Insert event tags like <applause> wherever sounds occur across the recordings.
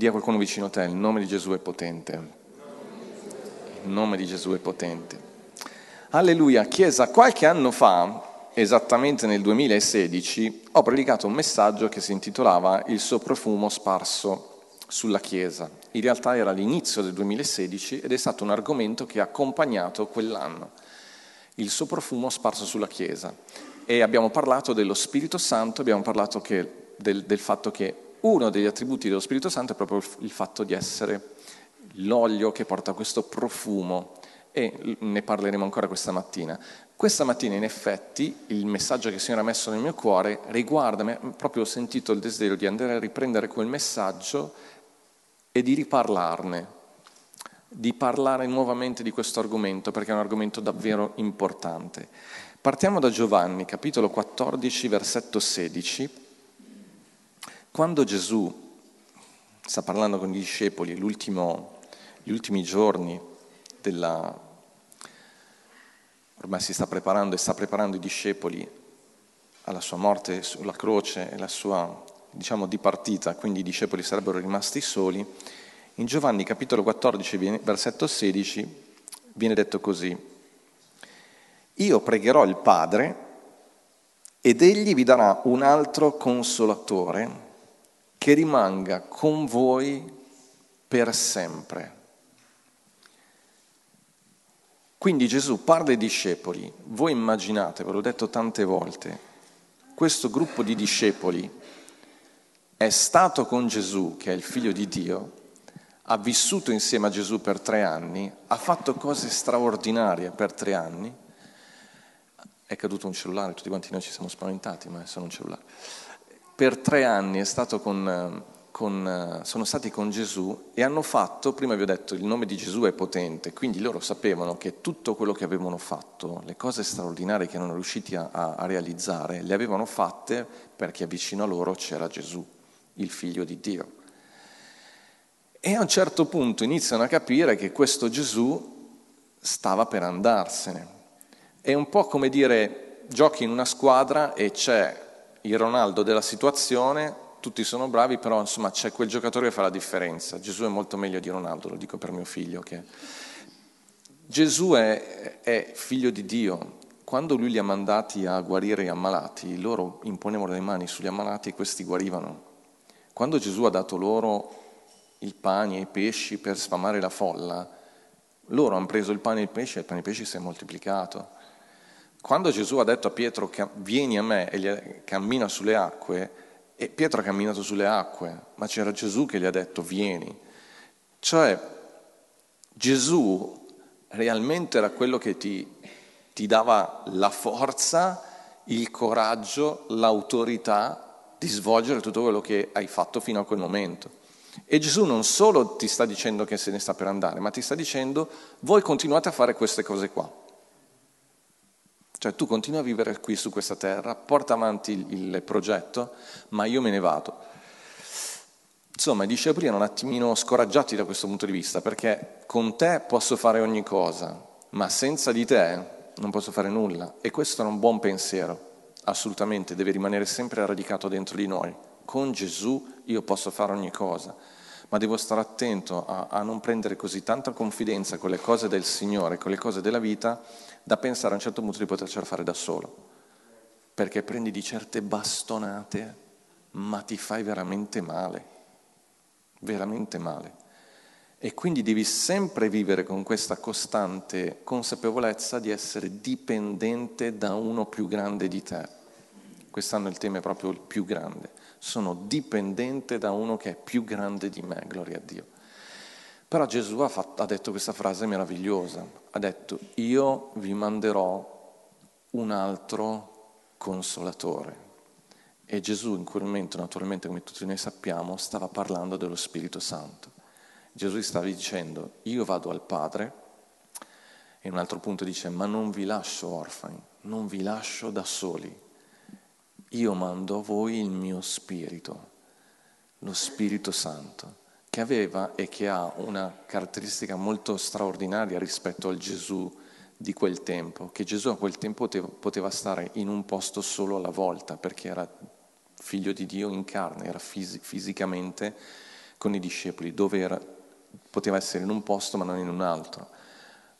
Dì a qualcuno vicino a te, il nome di Gesù è potente. Il nome di Gesù è potente. Alleluia, Chiesa, qualche anno fa, esattamente nel 2016, ho predicato un messaggio che si intitolava Il suo profumo sparso sulla Chiesa. In realtà era l'inizio del 2016 ed è stato un argomento che ha accompagnato quell'anno. Il suo profumo sparso sulla Chiesa. E abbiamo parlato dello Spirito Santo, abbiamo parlato del, del fatto che uno degli attributi dello Spirito Santo è proprio il fatto di essere l'olio che porta questo profumo e ne parleremo ancora questa mattina. Questa mattina in effetti il messaggio che il Signore ha messo nel mio cuore riguarda, proprio ho sentito il desiderio di andare a riprendere quel messaggio e di riparlarne, di parlare nuovamente di questo argomento perché è un argomento davvero importante. Partiamo da Giovanni, capitolo 14, versetto 16. Quando Gesù sta parlando con i discepoli, gli ultimi giorni della... ormai si sta preparando e sta preparando i discepoli alla sua morte sulla croce e la sua, diciamo, dipartita, quindi i discepoli sarebbero rimasti soli, in Giovanni capitolo 14, versetto 16, viene detto così, io pregherò il Padre ed egli vi darà un altro consolatore che rimanga con voi per sempre. Quindi Gesù parla ai discepoli, voi immaginate, ve l'ho detto tante volte, questo gruppo di discepoli è stato con Gesù, che è il figlio di Dio, ha vissuto insieme a Gesù per tre anni, ha fatto cose straordinarie per tre anni, è caduto un cellulare, tutti quanti noi ci siamo spaventati, ma è solo un cellulare. Per tre anni con, con, sono stati con Gesù e hanno fatto, prima vi ho detto, il nome di Gesù è potente, quindi loro sapevano che tutto quello che avevano fatto, le cose straordinarie che erano riusciti a, a realizzare, le avevano fatte perché vicino a loro c'era Gesù, il figlio di Dio. E a un certo punto iniziano a capire che questo Gesù stava per andarsene. È un po' come dire giochi in una squadra e c'è il Ronaldo della situazione, tutti sono bravi, però insomma c'è quel giocatore che fa la differenza. Gesù è molto meglio di Ronaldo, lo dico per mio figlio. Che... Gesù è, è figlio di Dio. Quando lui li ha mandati a guarire gli ammalati, loro imponevano le mani sugli ammalati e questi guarivano. Quando Gesù ha dato loro il pane e i pesci per sfamare la folla, loro hanno preso il pane e il pesce e il pane e il pesce si è moltiplicato. Quando Gesù ha detto a Pietro vieni a me e cammina sulle acque, e Pietro ha camminato sulle acque, ma c'era Gesù che gli ha detto vieni. Cioè Gesù realmente era quello che ti, ti dava la forza, il coraggio, l'autorità di svolgere tutto quello che hai fatto fino a quel momento. E Gesù non solo ti sta dicendo che se ne sta per andare, ma ti sta dicendo voi continuate a fare queste cose qua. Cioè tu continui a vivere qui su questa terra, porta avanti il, il progetto, ma io me ne vado. Insomma, i discepoli erano un attimino scoraggiati da questo punto di vista, perché con te posso fare ogni cosa, ma senza di te non posso fare nulla. E questo era un buon pensiero, assolutamente, deve rimanere sempre radicato dentro di noi. Con Gesù io posso fare ogni cosa, ma devo stare attento a, a non prendere così tanta confidenza con le cose del Signore, con le cose della vita, da pensare a un certo punto di potercela fare da solo, perché prendi di certe bastonate, ma ti fai veramente male, veramente male. E quindi devi sempre vivere con questa costante consapevolezza di essere dipendente da uno più grande di te. Quest'anno il tema è proprio il più grande. Sono dipendente da uno che è più grande di me, gloria a Dio. Però Gesù ha, fatto, ha detto questa frase meravigliosa, ha detto io vi manderò un altro consolatore. E Gesù in quel momento, naturalmente come tutti noi sappiamo, stava parlando dello Spirito Santo. Gesù stava dicendo io vado al Padre e in un altro punto dice ma non vi lascio orfani, non vi lascio da soli, io mando a voi il mio Spirito, lo Spirito Santo che aveva e che ha una caratteristica molto straordinaria rispetto al Gesù di quel tempo, che Gesù a quel tempo poteva stare in un posto solo alla volta, perché era figlio di Dio in carne, era fis- fisicamente con i discepoli, dove era, poteva essere in un posto ma non in un altro.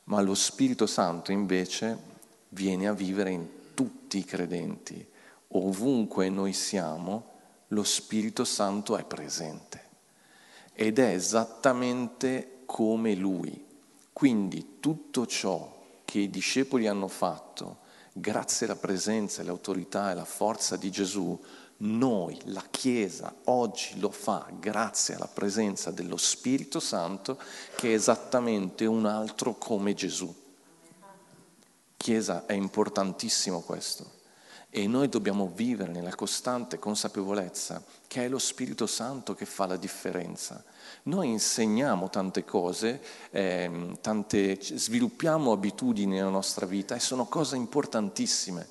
Ma lo Spirito Santo invece viene a vivere in tutti i credenti. Ovunque noi siamo, lo Spirito Santo è presente ed è esattamente come Lui. Quindi tutto ciò che i discepoli hanno fatto, grazie alla presenza, all'autorità e alla forza di Gesù, noi, la Chiesa, oggi lo fa grazie alla presenza dello Spirito Santo che è esattamente un altro come Gesù. Chiesa, è importantissimo questo. E noi dobbiamo vivere nella costante consapevolezza che è lo Spirito Santo che fa la differenza. Noi insegniamo tante cose, eh, tante, sviluppiamo abitudini nella nostra vita e sono cose importantissime.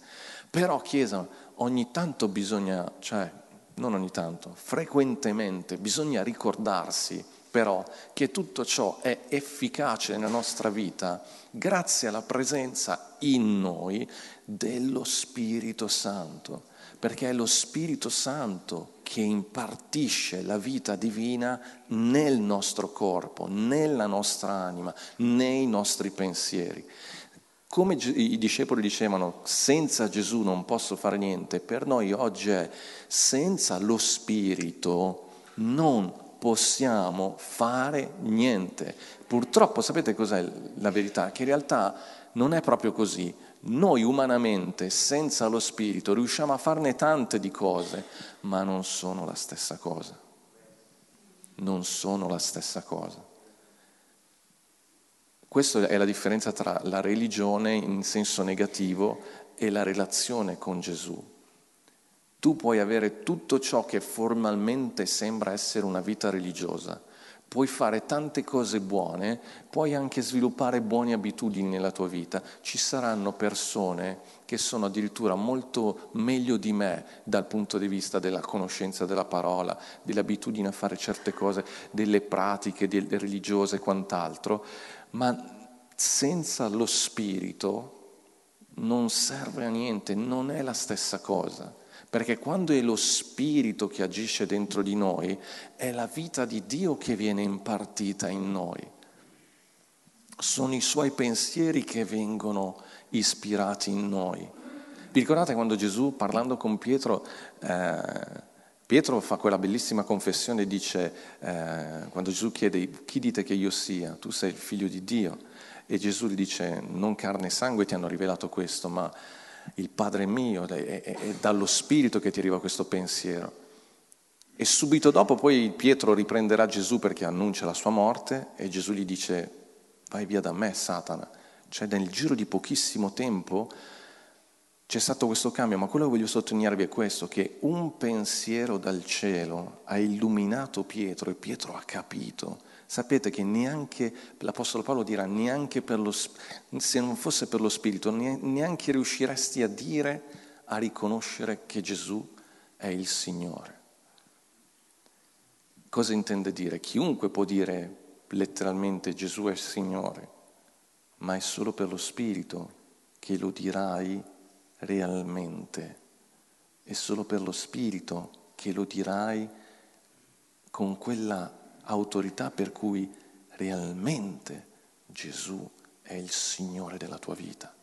Però Chiesa, ogni tanto bisogna, cioè non ogni tanto, frequentemente bisogna ricordarsi però che tutto ciò è efficace nella nostra vita grazie alla presenza in noi dello Spirito Santo, perché è lo Spirito Santo che impartisce la vita divina nel nostro corpo, nella nostra anima, nei nostri pensieri. Come i discepoli dicevano, senza Gesù non posso fare niente, per noi oggi è senza lo Spirito non possiamo fare niente. Purtroppo sapete cos'è la verità? Che in realtà non è proprio così. Noi umanamente, senza lo Spirito, riusciamo a farne tante di cose, ma non sono la stessa cosa. Non sono la stessa cosa. Questa è la differenza tra la religione in senso negativo e la relazione con Gesù. Tu puoi avere tutto ciò che formalmente sembra essere una vita religiosa, puoi fare tante cose buone, puoi anche sviluppare buone abitudini nella tua vita. Ci saranno persone che sono addirittura molto meglio di me dal punto di vista della conoscenza della parola, dell'abitudine a fare certe cose, delle pratiche religiose e quant'altro, ma senza lo spirito non serve a niente, non è la stessa cosa. Perché quando è lo Spirito che agisce dentro di noi, è la vita di Dio che viene impartita in noi. Sono i suoi pensieri che vengono ispirati in noi. Vi ricordate quando Gesù, parlando con Pietro, eh, Pietro fa quella bellissima confessione dice, eh, quando Gesù chiede chi dite che io sia, tu sei il figlio di Dio, e Gesù gli dice, non carne e sangue ti hanno rivelato questo, ma il Padre mio, è, è, è dallo Spirito che ti arriva questo pensiero. E subito dopo poi Pietro riprenderà Gesù perché annuncia la sua morte e Gesù gli dice vai via da me Satana. Cioè nel giro di pochissimo tempo c'è stato questo cambio, ma quello che voglio sottolinearvi è questo, che un pensiero dal cielo ha illuminato Pietro e Pietro ha capito sapete che neanche, l'Apostolo Paolo dirà, neanche lo, se non fosse per lo Spirito, neanche riusciresti a dire, a riconoscere che Gesù è il Signore. Cosa intende dire? Chiunque può dire letteralmente Gesù è il Signore, ma è solo per lo Spirito che lo dirai realmente. È solo per lo Spirito che lo dirai con quella autorità per cui realmente Gesù è il Signore della tua vita.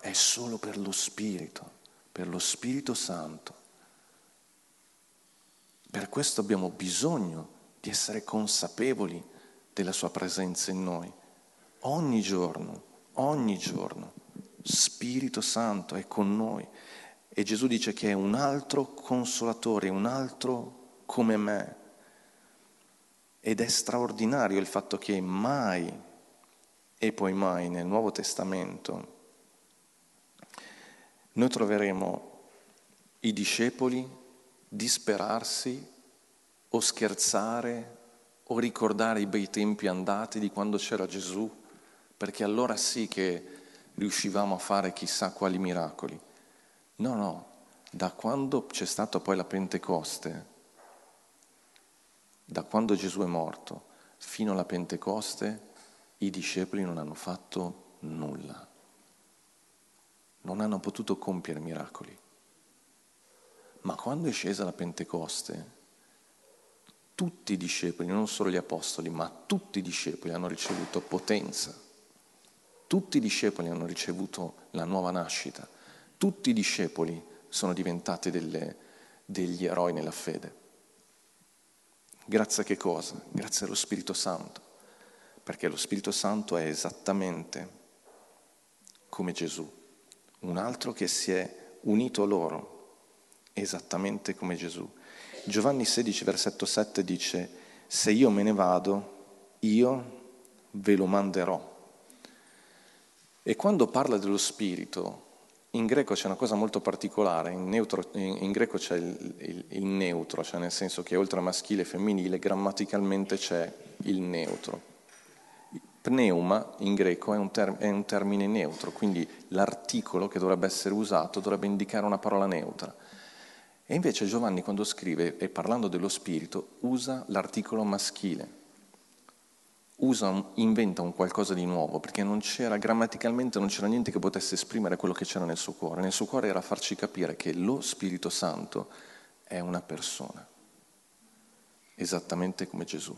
È solo per lo Spirito, per lo Spirito Santo. Per questo abbiamo bisogno di essere consapevoli della sua presenza in noi. Ogni giorno, ogni giorno, Spirito Santo è con noi. E Gesù dice che è un altro consolatore, un altro come me, ed è straordinario il fatto che mai e poi mai nel Nuovo Testamento noi troveremo i discepoli disperarsi o scherzare o ricordare i bei tempi andati di quando c'era Gesù, perché allora sì che riuscivamo a fare chissà quali miracoli. No, no, da quando c'è stata poi la Pentecoste, da quando Gesù è morto fino alla Pentecoste, i discepoli non hanno fatto nulla, non hanno potuto compiere miracoli. Ma quando è scesa la Pentecoste, tutti i discepoli, non solo gli apostoli, ma tutti i discepoli hanno ricevuto potenza. Tutti i discepoli hanno ricevuto la nuova nascita. Tutti i discepoli sono diventati delle, degli eroi nella fede. Grazie a che cosa? Grazie allo Spirito Santo, perché lo Spirito Santo è esattamente come Gesù, un altro che si è unito a loro, esattamente come Gesù. Giovanni 16, versetto 7 dice, se io me ne vado, io ve lo manderò. E quando parla dello Spirito, in greco c'è una cosa molto particolare, in, neutro, in, in greco c'è il, il, il, neutro, cioè nel senso che oltre a maschile e femminile grammaticalmente c'è il neutro. Pneuma in greco è un, ter, è un termine neutro, quindi l'articolo che dovrebbe essere usato dovrebbe indicare una parola neutra. E invece Giovanni quando scrive, e parlando dello spirito, usa l'articolo maschile usa, inventa un qualcosa di nuovo, perché non c'era, grammaticalmente non c'era niente che potesse esprimere quello che c'era nel suo cuore. Nel suo cuore era farci capire che lo Spirito Santo è una persona, esattamente come Gesù.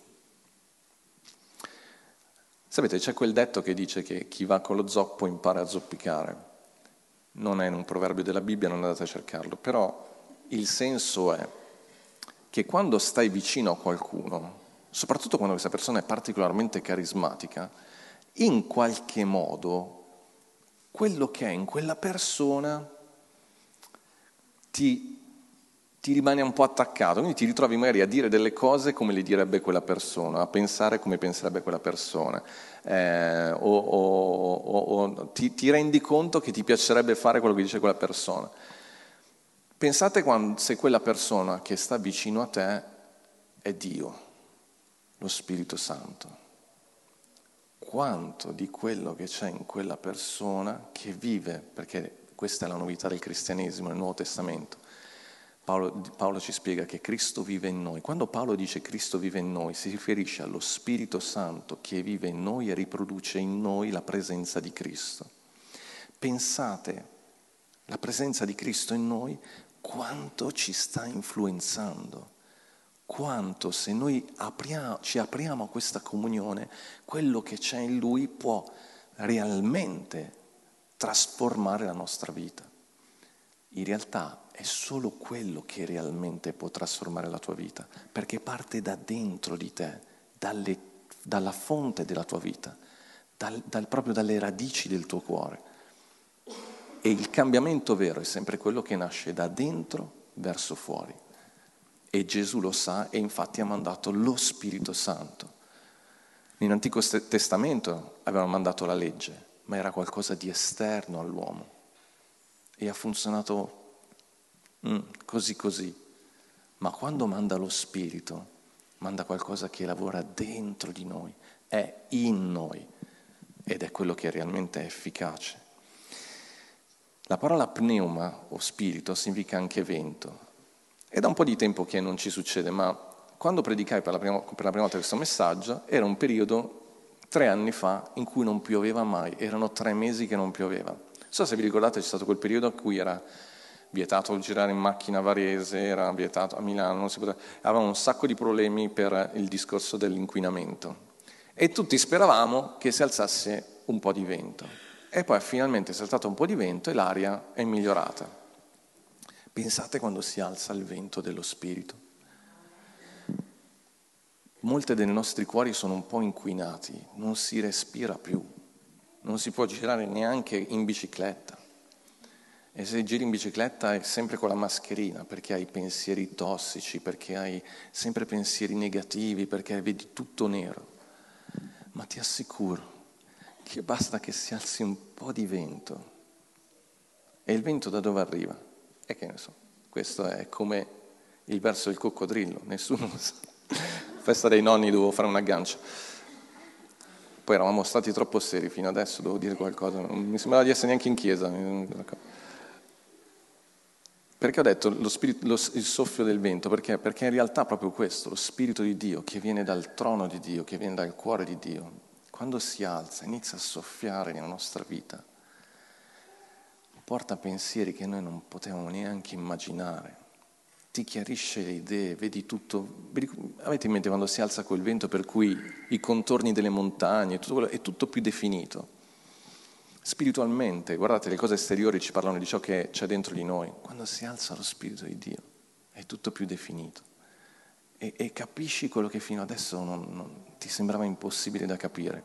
Sapete, c'è quel detto che dice che chi va con lo zoppo impara a zoppicare. Non è in un proverbio della Bibbia, non andate a cercarlo, però il senso è che quando stai vicino a qualcuno, soprattutto quando questa persona è particolarmente carismatica, in qualche modo quello che è in quella persona ti, ti, rimane un po' attaccato, quindi ti ritrovi magari a dire delle cose come le direbbe quella persona, a pensare come penserebbe quella persona, eh, o, o, o, o ti, ti, rendi conto che ti piacerebbe fare quello che dice quella persona. Pensate quando, se quella persona che sta vicino a te è Dio lo Spirito Santo. Quanto di quello che c'è in quella persona che vive, perché questa è la novità del cristianesimo nel Nuovo Testamento. Paolo, Paolo, ci spiega che Cristo vive in noi. Quando Paolo dice Cristo vive in noi, si riferisce allo Spirito Santo che vive in noi e riproduce in noi la presenza di Cristo. Pensate, la presenza di Cristo in noi, quanto ci sta influenzando quanto se noi apriamo, ci apriamo a questa comunione, quello che c'è in Lui può realmente trasformare la nostra vita. In realtà è solo quello che realmente può trasformare la tua vita, perché parte da dentro di te, dalle, dalla fonte della tua vita, dal, dal, proprio dalle radici del tuo cuore. E il cambiamento vero è sempre quello che nasce da dentro verso fuori e Gesù lo sa e infatti ha mandato lo Spirito Santo. Nell'Antico Testamento avevano mandato la legge, ma era qualcosa di esterno all'uomo e ha funzionato mm, così così. Ma quando manda lo Spirito, manda qualcosa che lavora dentro di noi, è in noi ed è quello che realmente è efficace. La parola pneuma o spirito significa anche vento è da un po' di tempo che non ci succede, ma quando predicai per la prima, per la prima volta questo messaggio era un periodo, tre anni fa, in cui non pioveva mai, erano tre mesi che non pioveva. Non so se vi ricordate, c'è stato quel periodo in cui era vietato girare in macchina a Varese, era vietato a Milano, si poteva, avevamo un sacco di problemi per il discorso dell'inquinamento. E tutti speravamo che si alzasse un po' di vento. E poi finalmente è saltato un po' di vento e l'aria è migliorata. Pensate quando si alza il vento dello Spirito. Molte dei nostri cuori sono un po' inquinati, non si respira più, non si può girare neanche in bicicletta. E se giri in bicicletta è sempre con la mascherina perché hai pensieri tossici, perché hai sempre pensieri negativi, perché vedi tutto nero. Ma ti assicuro che basta che si alzi un po' di vento. E il vento da dove arriva? E che ne so, questo è come il verso del coccodrillo, nessuno lo sa. Festa dei nonni dovevo fare un aggancio. Poi eravamo stati troppo seri fino adesso, devo dire qualcosa, non mi sembrava di essere neanche in chiesa. Perché ho detto lo spirito, lo, il soffio del vento? Perché? Perché in realtà è proprio questo, lo spirito di Dio che viene dal trono di Dio, che viene dal cuore di Dio, quando si alza, inizia a soffiare nella nostra vita porta pensieri che noi non potevamo neanche immaginare. ti chiarisce le idee, vedi tutto. Avete in mente quando si alza quel vento per cui i contorni delle montagne, tutto quello, è tutto più definito. Spiritualmente, guardate, le cose esteriori ci parlano di ciò che c'è dentro di noi. Quando si alza lo Spirito di Dio è tutto più definito. E, e capisci quello che fino adesso non, non, ti sembrava impossibile da capire.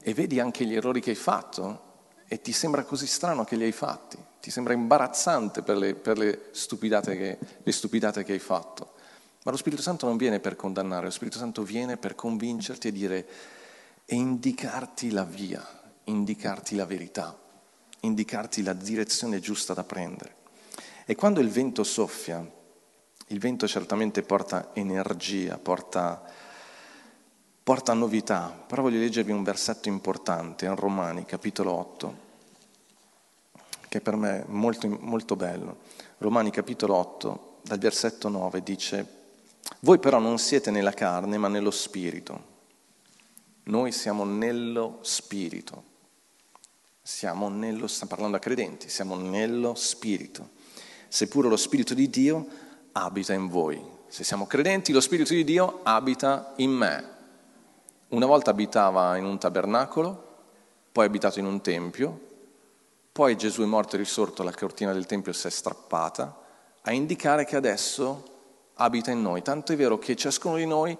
E vedi anche gli errori che hai fatto e ti sembra così strano che li hai fatti, ti sembra imbarazzante per le, per le, stupidate, che, le stupidate che hai fatto. Ma lo Spirito Santo non viene per condannare, lo Spirito Santo viene per convincerti e dire e indicarti la via, indicarti la verità, indicarti la direzione giusta da prendere. E quando il vento soffia, il vento certamente porta energia, porta porta novità, però voglio leggervi un versetto importante in Romani, capitolo 8, che per me è molto, molto bello. Romani, capitolo 8, dal versetto 9 dice, voi però non siete nella carne, ma nello spirito. Noi siamo nello spirito. Siamo nello, sta parlando a credenti, siamo nello spirito. Seppure lo spirito di Dio abita in voi. Se siamo credenti, lo spirito di Dio abita in me. Una volta abitava in un tabernacolo, poi abitato in un tempio, poi Gesù è morto e risorto, la cortina del tempio si è strappata, a indicare che adesso abita in noi. Tanto è vero che ciascuno di noi,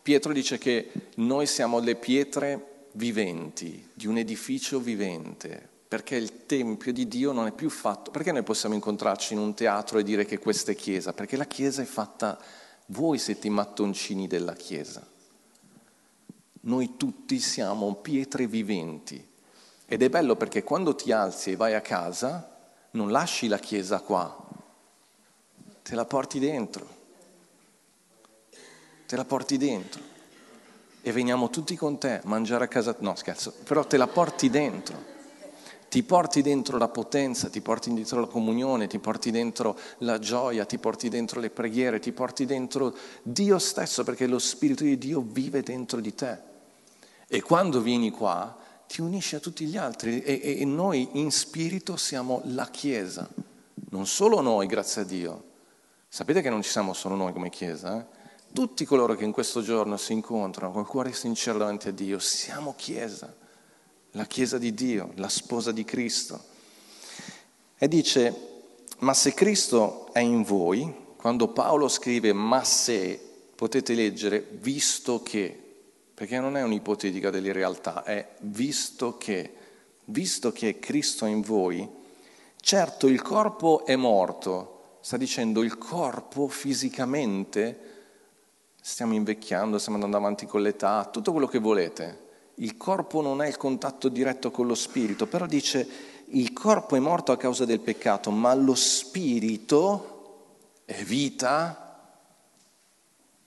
Pietro dice che noi siamo le pietre viventi di un edificio vivente, perché il Tempio di Dio non è più fatto. Perché noi possiamo incontrarci in un teatro e dire che questa è Chiesa? Perché la Chiesa è fatta, voi siete i mattoncini della Chiesa noi tutti siamo pietre viventi. Ed è bello perché quando ti alzi e vai a casa, non lasci la chiesa qua, te la porti dentro. Te la porti dentro. E veniamo tutti con te a mangiare a casa. No, scherzo, però te la porti dentro. Ti porti dentro la potenza, ti porti dentro la comunione, ti porti dentro la gioia, ti porti dentro le preghiere, ti porti dentro Dio stesso perché lo Spirito di Dio vive dentro di te. E quando vieni qua ti unisci a tutti gli altri e, e noi in spirito siamo la Chiesa, non solo noi, grazie a Dio. Sapete che non ci siamo solo noi come Chiesa? Eh? Tutti coloro che in questo giorno si incontrano col cuore sincero davanti a Dio, siamo Chiesa, la Chiesa di Dio, la sposa di Cristo. E dice, ma se Cristo è in voi, quando Paolo scrive ma se, potete leggere visto che, perché non è un'ipotetica delle realtà, è visto che, visto che Cristo è in voi, certo il corpo è morto, sta dicendo il corpo fisicamente, stiamo invecchiando, stiamo andando avanti con l'età, tutto quello che volete, il corpo non è il contatto diretto con lo spirito, però dice il corpo è morto a causa del peccato, ma lo spirito è vita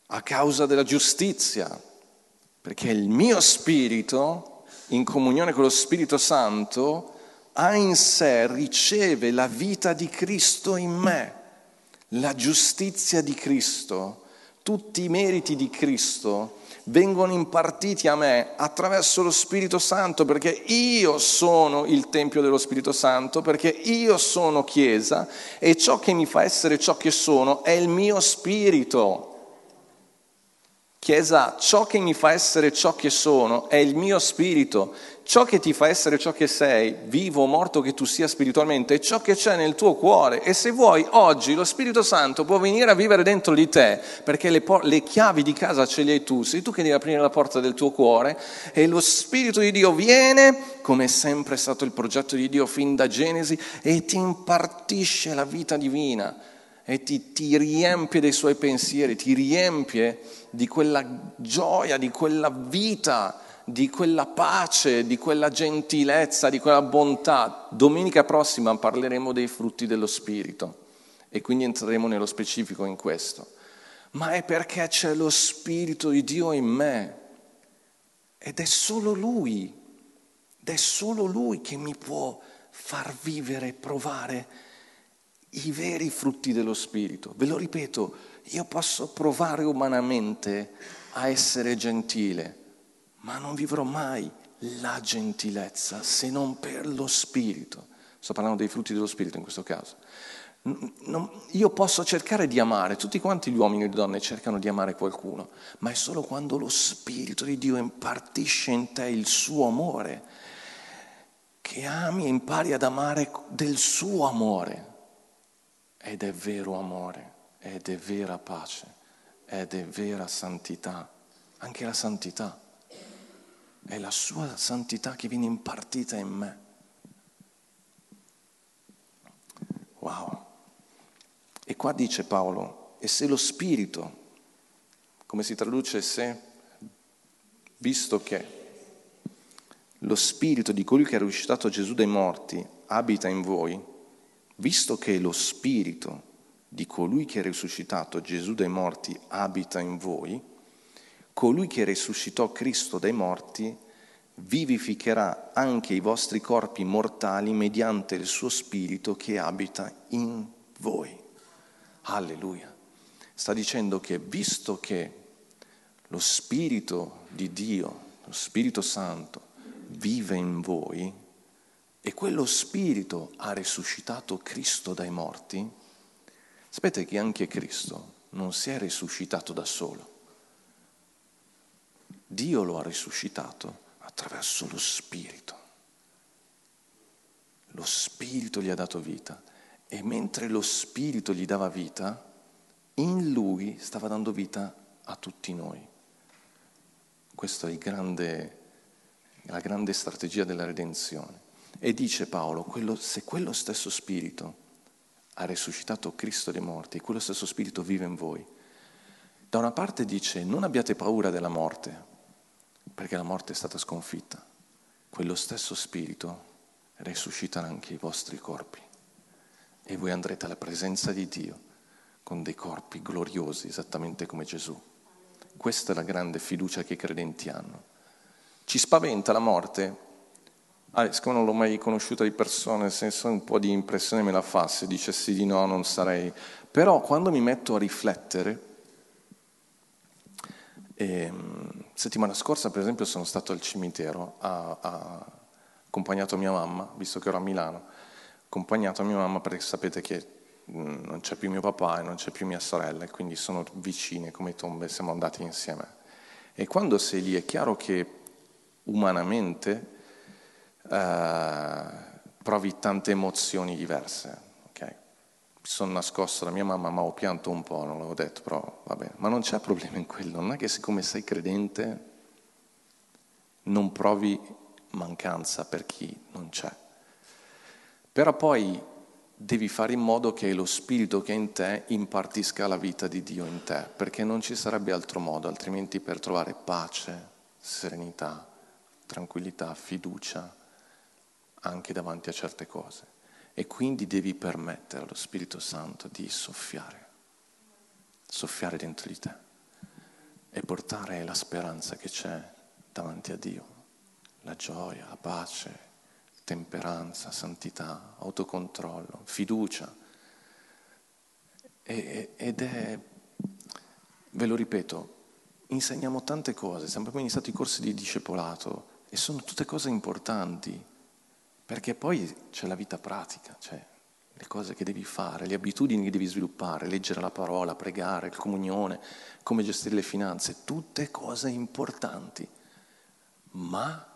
a causa della giustizia perché il mio spirito, in comunione con lo Spirito Santo, ha in sé, riceve la vita di Cristo in me, la giustizia di Cristo, tutti i meriti di Cristo vengono impartiti a me attraverso lo Spirito Santo, perché io sono il Tempio dello Spirito Santo, perché io sono Chiesa e ciò che mi fa essere ciò che sono è il mio Spirito. Chiesa, ciò che mi fa essere ciò che sono è il mio spirito, ciò che ti fa essere ciò che sei, vivo o morto che tu sia spiritualmente, è ciò che c'è nel tuo cuore. E se vuoi, oggi lo Spirito Santo può venire a vivere dentro di te, perché le, por- le chiavi di casa ce le hai tu, sei tu che devi aprire la porta del tuo cuore e lo Spirito di Dio viene, come è sempre stato il progetto di Dio fin da Genesi, e ti impartisce la vita divina e ti, ti riempie dei suoi pensieri, ti riempie di quella gioia, di quella vita, di quella pace, di quella gentilezza, di quella bontà. Domenica prossima parleremo dei frutti dello Spirito e quindi entreremo nello specifico in questo. Ma è perché c'è lo Spirito di Dio in me ed è solo Lui, ed è solo Lui che mi può far vivere, provare i veri frutti dello Spirito. Ve lo ripeto, io posso provare umanamente a essere gentile, ma non vivrò mai la gentilezza se non per lo Spirito. Sto parlando dei frutti dello Spirito in questo caso. io posso cercare di amare, tutti quanti gli uomini e le donne cercano di amare qualcuno, ma è solo quando lo Spirito di Dio impartisce in te il suo amore, che ami e impari ad amare del suo amore. Ed è vero amore, ed è vera pace, ed è vera santità, anche la santità. È la sua santità che viene impartita in me. Wow. E qua dice Paolo, e se lo Spirito, come si traduce se, visto che lo Spirito di colui che ha risuscitato Gesù dai morti abita in voi, visto che lo Spirito di colui che ha risuscitato Gesù dai morti abita in voi, colui che risuscitò Cristo dai morti vivificherà anche i vostri corpi mortali mediante il suo Spirito che abita in voi. Alleluia. Sta dicendo che visto che lo Spirito di Dio, lo Spirito Santo, vive in voi e quello Spirito ha risuscitato Cristo dai morti, sapete che anche Cristo non si è risuscitato da solo. Dio lo ha risuscitato attraverso lo Spirito. Lo Spirito gli ha dato vita e mentre lo Spirito gli dava vita, in lui stava dando vita a tutti noi. Questa è grande, la grande strategia della redenzione. E dice Paolo, quello, se quello stesso Spirito ha risuscitato Cristo dei morti, quello stesso Spirito vive in voi. Da una parte dice, non abbiate paura della morte, perché la morte è stata sconfitta. Quello stesso Spirito risusciterà anche i vostri corpi e voi andrete alla presenza di Dio con dei corpi gloriosi, esattamente come Gesù. Questa è la grande fiducia che i credenti hanno. Ci spaventa la morte? Ah, siccome non l'ho mai conosciuta di persona, nel senso un po' di impressione me la fa, se dicessi di no non sarei. Però quando mi metto a riflettere, eh, settimana scorsa per esempio sono stato al cimitero, ho accompagnato mia mamma, visto che ero a Milano, accompagnato mia mamma perché sapete che mm, non c'è più mio papà e non c'è più mia sorella e quindi sono vicine come tombe, siamo andati insieme. E quando sei lì è chiaro che umanamente eh, provi tante emozioni diverse. Okay? Mi sono nascosto da mia mamma, ma ho pianto un po', non l'avevo detto, però va bene. Ma non c'è problema in quello, non è che siccome sei credente non provi mancanza per chi non c'è. Però poi devi fare in modo che lo spirito che è in te impartisca la vita di Dio in te, perché non ci sarebbe altro modo, altrimenti per trovare pace, serenità, tranquillità, fiducia anche davanti a certe cose. E quindi devi permettere allo Spirito Santo di soffiare, soffiare dentro di te e portare la speranza che c'è davanti a Dio, la gioia, la pace, temperanza, santità, autocontrollo, fiducia. E, ed è, ve lo ripeto, insegniamo tante cose, siamo proprio iniziato i corsi di discepolato e sono tutte cose importanti, perché poi c'è la vita pratica, cioè le cose che devi fare, le abitudini che devi sviluppare, leggere la parola, pregare, la comunione, come gestire le finanze, tutte cose importanti, ma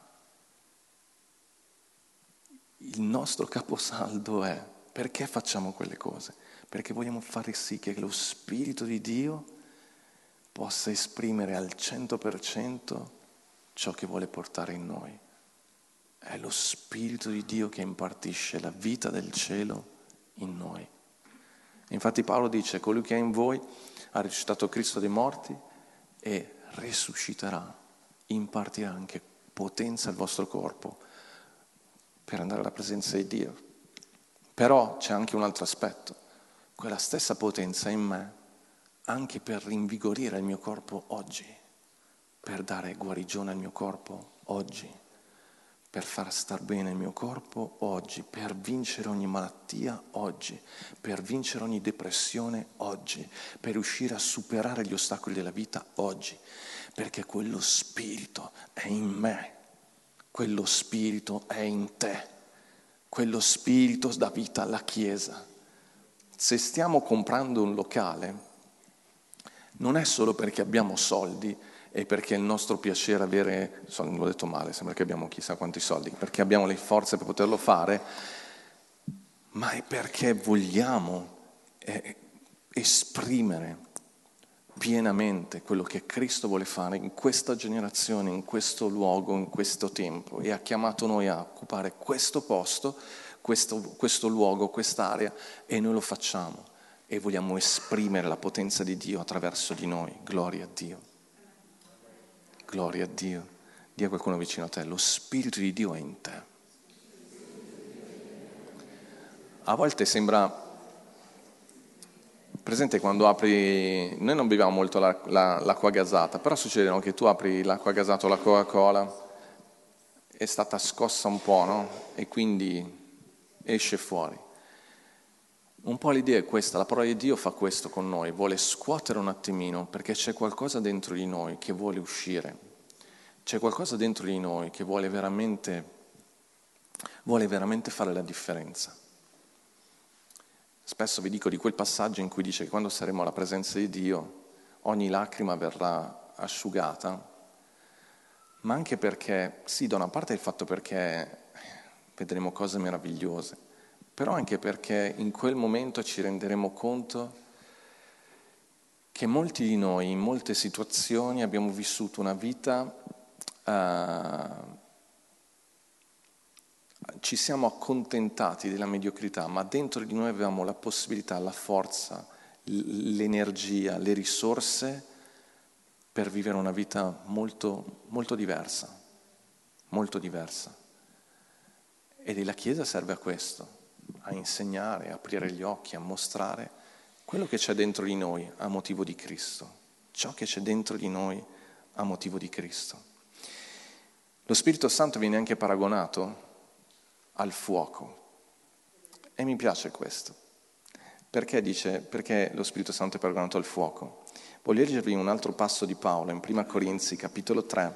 il nostro caposaldo è perché facciamo quelle cose? Perché vogliamo fare sì che lo Spirito di Dio possa esprimere al 100% ciò che vuole portare in noi. È lo Spirito di Dio che impartisce la vita del cielo in noi. Infatti Paolo dice, colui che è in voi ha risuscitato Cristo dei morti e risusciterà, impartirà anche potenza al vostro corpo per andare alla presenza di Dio. Però c'è anche un altro aspetto, quella stessa potenza in me anche per rinvigorire il mio corpo oggi, per dare guarigione al mio corpo oggi, per far star bene il mio corpo oggi, per vincere ogni malattia oggi, per vincere ogni depressione oggi, per riuscire a superare gli ostacoli della vita oggi, perché quello spirito è in me quello spirito è in te, quello spirito dà vita alla Chiesa. se stiamo comprando un locale, non è solo perché abbiamo soldi e perché il nostro piacere avere, non l'ho detto male, sembra che abbiamo chissà quanti soldi, perché abbiamo le forze per poterlo fare, ma è perché vogliamo eh, esprimere pienamente quello che Cristo vuole fare in questa generazione, in questo luogo, in questo tempo e ha chiamato noi a occupare questo posto, questo, questo luogo, quest'area e noi lo facciamo e vogliamo esprimere la potenza di Dio attraverso di noi. Gloria a Dio. Gloria a Dio. Dì a qualcuno vicino a te, lo Spirito di Dio è in te. A volte sembra presente quando apri, noi non beviamo molto la, la, l'acqua gasata, però succede no, che tu apri l'acqua gasata o la Coca-Cola, è stata scossa un po', no? E quindi esce fuori. Un po' l'idea è questa, la parola di Dio fa questo con noi, vuole scuotere un attimino perché c'è qualcosa dentro di noi che vuole uscire, c'è qualcosa dentro di noi che vuole veramente, vuole veramente fare la differenza. Spesso vi dico di quel passaggio in cui dice che quando saremo alla presenza di Dio ogni lacrima verrà asciugata, ma anche perché, sì, da una parte il fatto perché vedremo cose meravigliose, però anche perché in quel momento ci renderemo conto che molti di noi in molte situazioni abbiamo vissuto una vita uh, ci siamo accontentati della mediocrità, ma dentro di noi avevamo la possibilità, la forza, l'energia, le risorse per vivere una vita molto, molto diversa, molto diversa. E la Chiesa serve a questo, a insegnare, a aprire gli occhi, a mostrare quello che c'è dentro di noi a motivo di Cristo, ciò che c'è dentro di noi a motivo di Cristo. Lo Spirito Santo viene anche paragonato al fuoco. E mi piace questo. Perché dice, perché lo Spirito Santo è paragonato al fuoco? Voglio leggervi un altro passo di Paolo in 1 Corinzi capitolo 3.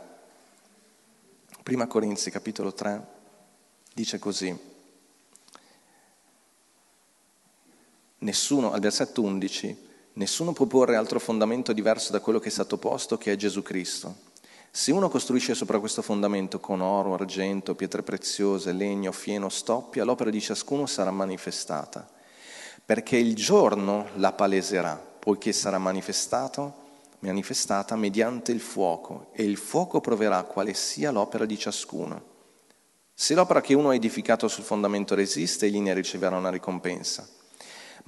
1 Corinzi capitolo 3 dice così. Nessuno, al versetto 11, nessuno può porre altro fondamento diverso da quello che è stato posto, che è Gesù Cristo. Se uno costruisce sopra questo fondamento con oro, argento, pietre preziose, legno, fieno, stoppia, l'opera di ciascuno sarà manifestata, perché il giorno la paleserà, poiché sarà manifestata mediante il fuoco, e il fuoco proverà quale sia l'opera di ciascuno. Se l'opera che uno ha edificato sul fondamento resiste, egli ne riceverà una ricompensa,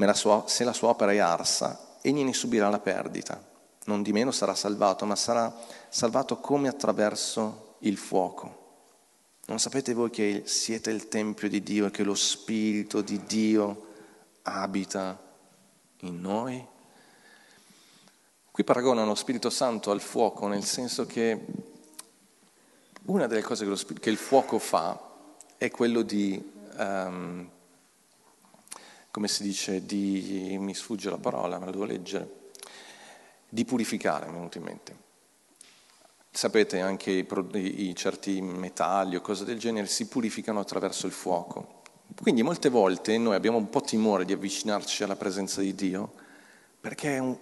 la sua, se la sua opera è arsa, egli ne subirà la perdita non di meno sarà salvato, ma sarà salvato come attraverso il fuoco. Non sapete voi che siete il Tempio di Dio e che lo Spirito di Dio abita in noi? Qui paragonano lo Spirito Santo al fuoco, nel senso che una delle cose che, lo, che il fuoco fa è quello di, um, come si dice, di, mi sfugge la parola, me la devo leggere, di purificare, mi è venuto in mente. Sapete, anche i, i certi metalli o cose del genere si purificano attraverso il fuoco. Quindi molte volte noi abbiamo un po' timore di avvicinarci alla presenza di Dio perché un,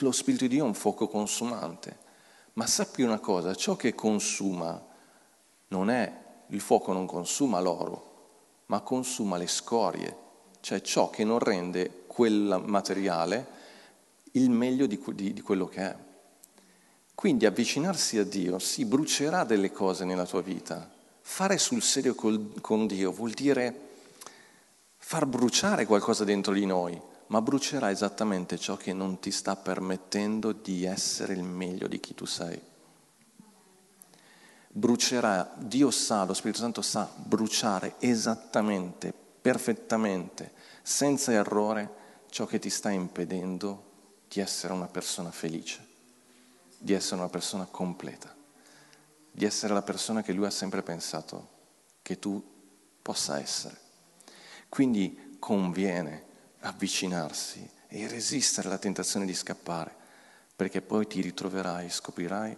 lo Spirito di Dio è un fuoco consumante. Ma sappi una cosa, ciò che consuma non è, il fuoco non consuma l'oro, ma consuma le scorie, cioè ciò che non rende quel materiale il meglio di, di, di quello che è. Quindi avvicinarsi a Dio si brucerà delle cose nella tua vita. Fare sul serio col, con Dio vuol dire far bruciare qualcosa dentro di noi, ma brucerà esattamente ciò che non ti sta permettendo di essere il meglio di chi tu sei. Brucerà, Dio sa, lo Spirito Santo sa bruciare esattamente, perfettamente, senza errore ciò che ti sta impedendo di essere una persona felice, di essere una persona completa, di essere la persona che lui ha sempre pensato che tu possa essere. Quindi conviene avvicinarsi e resistere alla tentazione di scappare, perché poi ti ritroverai, scoprirai,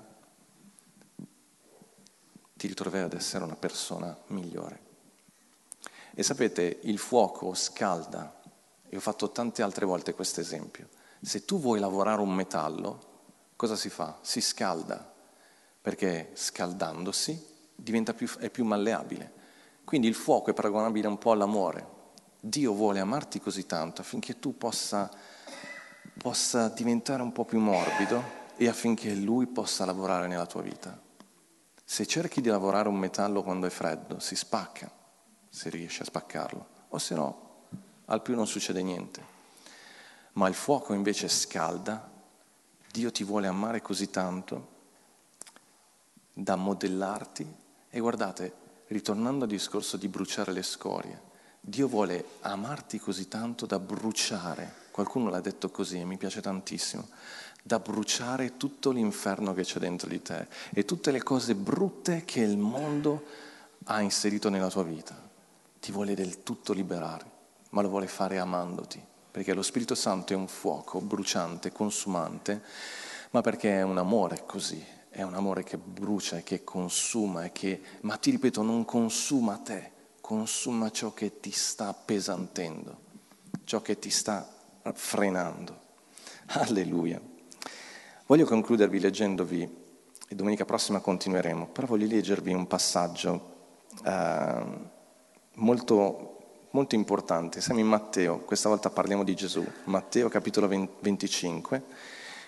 ti ritroverai ad essere una persona migliore. E sapete, il fuoco scalda E ho fatto tante altre volte questo esempio. Se tu vuoi lavorare un metallo, cosa si fa? Si scalda, perché scaldandosi più, è più malleabile. Quindi il fuoco è paragonabile un po' all'amore. Dio vuole amarti così tanto affinché tu possa, possa diventare un po' più morbido e affinché Lui possa lavorare nella tua vita. Se cerchi di lavorare un metallo quando è freddo, si spacca, se riesci a spaccarlo, o se no, al più non succede niente. Ma il fuoco invece scalda, Dio ti vuole amare così tanto da modellarti e guardate, ritornando al discorso di bruciare le scorie, Dio vuole amarti così tanto da bruciare, qualcuno l'ha detto così e mi piace tantissimo, da bruciare tutto l'inferno che c'è dentro di te e tutte le cose brutte che il mondo ha inserito nella tua vita. Ti vuole del tutto liberare, ma lo vuole fare amandoti, perché lo Spirito Santo è un fuoco bruciante, consumante, ma perché è un amore così, è un amore che brucia e che consuma, e che, ma ti ripeto, non consuma te, consuma ciò che ti sta appesantendo, ciò che ti sta frenando. Alleluia. Voglio concludervi leggendovi, e domenica prossima continueremo, però voglio leggervi un passaggio eh, molto, molto importante. Siamo in Matteo, questa volta parliamo di Gesù, Matteo capitolo 25.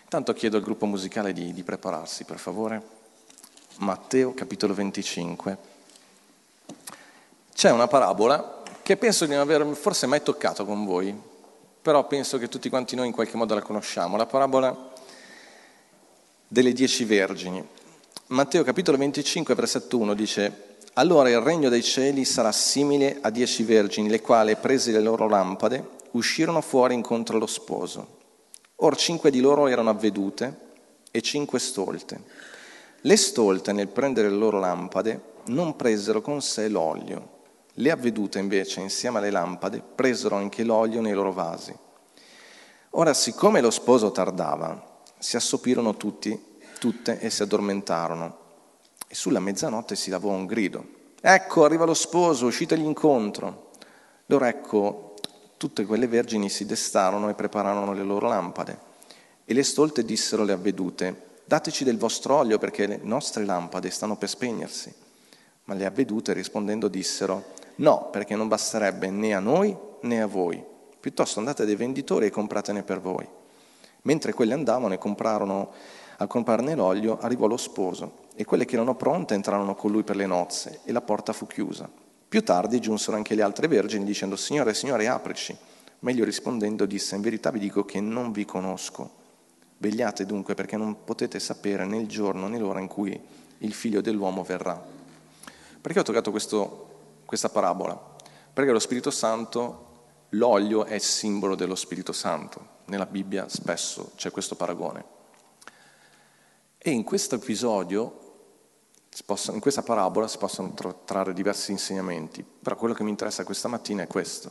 Intanto chiedo al gruppo musicale di, di prepararsi, per favore. Matteo capitolo 25. C'è una parabola che penso di non aver forse mai toccato con voi, però penso che tutti quanti noi in qualche modo la conosciamo. La parabola delle dieci vergini. Matteo capitolo 25, versetto 1 dice, Allora il regno dei cieli sarà simile a dieci vergini, le quali, prese le loro lampade, uscirono fuori incontro allo sposo. Or cinque di loro erano avvedute e cinque stolte. Le stolte, nel prendere le loro lampade, non presero con sé l'olio. Le avvedute, invece, insieme alle lampade, presero anche l'olio nei loro vasi. Ora, siccome lo sposo tardava, si assopirono tutti, tutte e si addormentarono. E sulla mezzanotte si lavò un grido. Ecco, arriva lo sposo, uscitegli incontro. Loro ecco, tutte quelle vergini si destarono e prepararono le loro lampade. E le stolte dissero alle avvedute, dateci del vostro olio perché le nostre lampade stanno per spegnersi. Ma le avvedute rispondendo dissero, no, perché non basterebbe né a noi né a voi. Piuttosto andate dai venditori e compratene per voi. Mentre quelle andavano e comprarono, a comprarne l'olio, arrivò lo sposo e quelle che erano pronte entrarono con lui per le nozze e la porta fu chiusa. Più tardi giunsero anche le altre vergini dicendo Signore, Signore, aprici. Meglio rispondendo disse, in verità vi dico che non vi conosco. Vegliate dunque perché non potete sapere né il giorno né l'ora in cui il figlio dell'uomo verrà. Perché ho toccato questo, questa parabola? Perché lo Spirito Santo, l'olio è simbolo dello Spirito Santo. Nella Bibbia spesso c'è questo paragone. E in questo episodio Possono, in questa parabola si possono trarre diversi insegnamenti, però quello che mi interessa questa mattina è questo,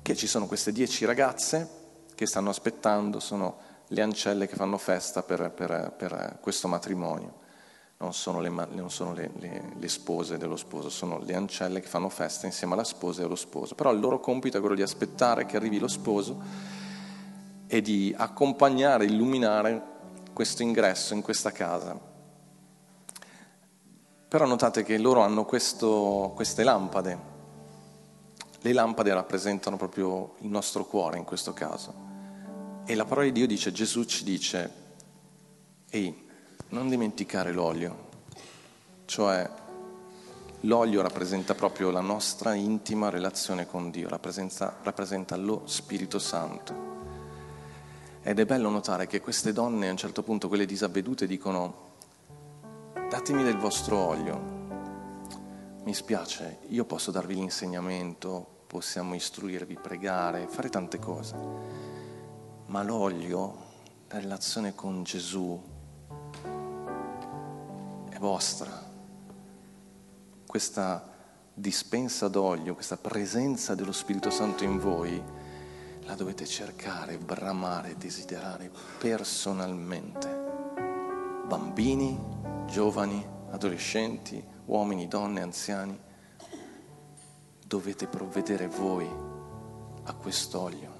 che ci sono queste dieci ragazze che stanno aspettando, sono le ancelle che fanno festa per, per, per questo matrimonio, non sono, le, non sono le, le, le, spose dello sposo, sono le ancelle che fanno festa insieme alla sposa e allo sposo, però il loro compito è quello di aspettare che arrivi lo sposo e di accompagnare, illuminare questo ingresso in questa casa però notate che loro hanno questo, queste lampade. Le lampade rappresentano proprio il nostro cuore in questo caso. E la parola di Dio dice, Gesù ci dice, ehi, non dimenticare l'olio. Cioè, l'olio rappresenta proprio la nostra intima relazione con Dio, rappresenta, rappresenta lo Spirito Santo. Ed è bello notare che queste donne a un certo punto, quelle disavvedute, dicono datemi del vostro olio. Mi spiace, io posso darvi l'insegnamento, possiamo istruirvi, pregare, fare tante cose, ma l'olio, la relazione con Gesù è vostra. Questa dispensa d'olio, questa presenza dello Spirito Santo in voi, la dovete cercare, bramare, desiderare personalmente. Bambini, giovani, adolescenti, uomini, donne, anziani, dovete provvedere voi a quest'olio,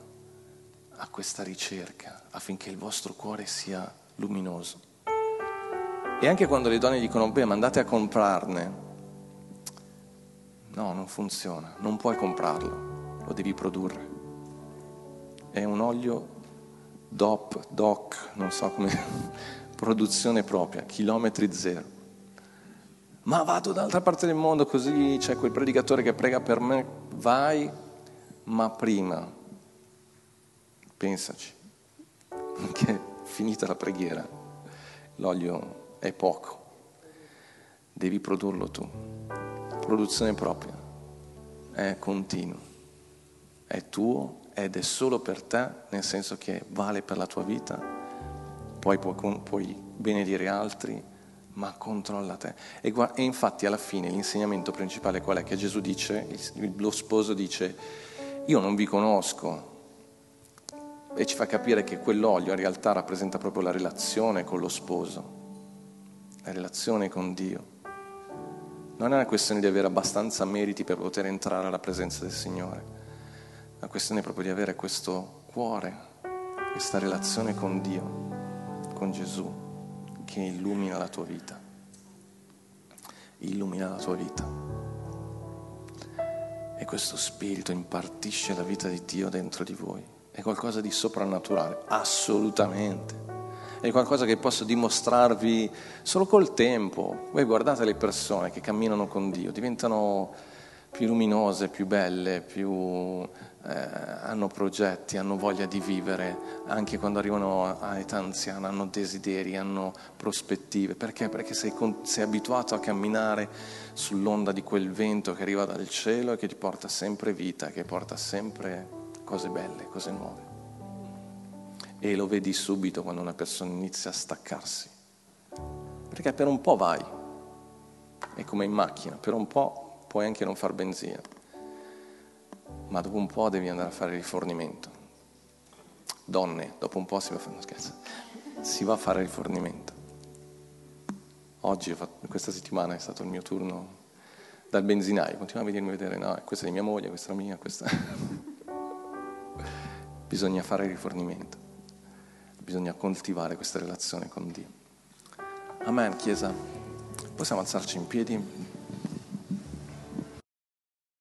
a questa ricerca, affinché il vostro cuore sia luminoso. E anche quando le donne dicono, beh, ma andate a comprarne, no, non funziona, non puoi comprarlo, lo devi produrre. È un olio DOP, DOC, non so come, <laughs> produzione propria, chilometri zero. Ma vado dall'altra parte del mondo così c'è quel predicatore che prega per me, vai, ma prima pensaci <laughs> che finita la preghiera l'olio è poco, devi produrlo tu, produzione propria, è continuo, è tuo ed è solo per te, nel senso che vale per la tua vita, poi puoi, puoi benedire altri, ma controlla te. E, e, infatti alla fine l'insegnamento principale qual è? Che Gesù dice, lo sposo dice, io non vi conosco, e ci fa capire che quell'olio in realtà rappresenta proprio la relazione con lo sposo, la relazione con Dio. Non è una questione di avere abbastanza meriti per poter entrare alla presenza del Signore la questione è proprio di avere questo cuore, questa relazione con Dio, con Gesù, che illumina la tua vita. Illumina la tua vita. E questo spirito impartisce la vita di Dio dentro di voi. È qualcosa di soprannaturale, assolutamente. È qualcosa che posso dimostrarvi solo col tempo. Voi guardate le persone che camminano con Dio, diventano più luminose, più belle, più eh, hanno progetti, hanno voglia di vivere, anche quando arrivano a età anziana, hanno desideri, hanno prospettive. Perché? Perché sei, sei abituato a camminare sull'onda di quel vento che arriva dal cielo e che ti porta sempre vita, che porta sempre cose belle, cose nuove. E lo vedi subito quando una persona inizia a staccarsi. Perché per un po' vai, è come in macchina, per un po' puoi anche non far benzina ma dopo un po' devi andare a fare rifornimento. Donne, dopo un po' si va a fare, scherzo, si va a fare rifornimento. Oggi, questa settimana è stato il mio turno dal benzinaio, continua a venirmi a vedere, no, questa è di mia moglie, questa è mia, questa... <laughs> bisogna fare rifornimento, bisogna coltivare questa relazione con Dio. Amen, Chiesa. Possiamo alzarci in piedi?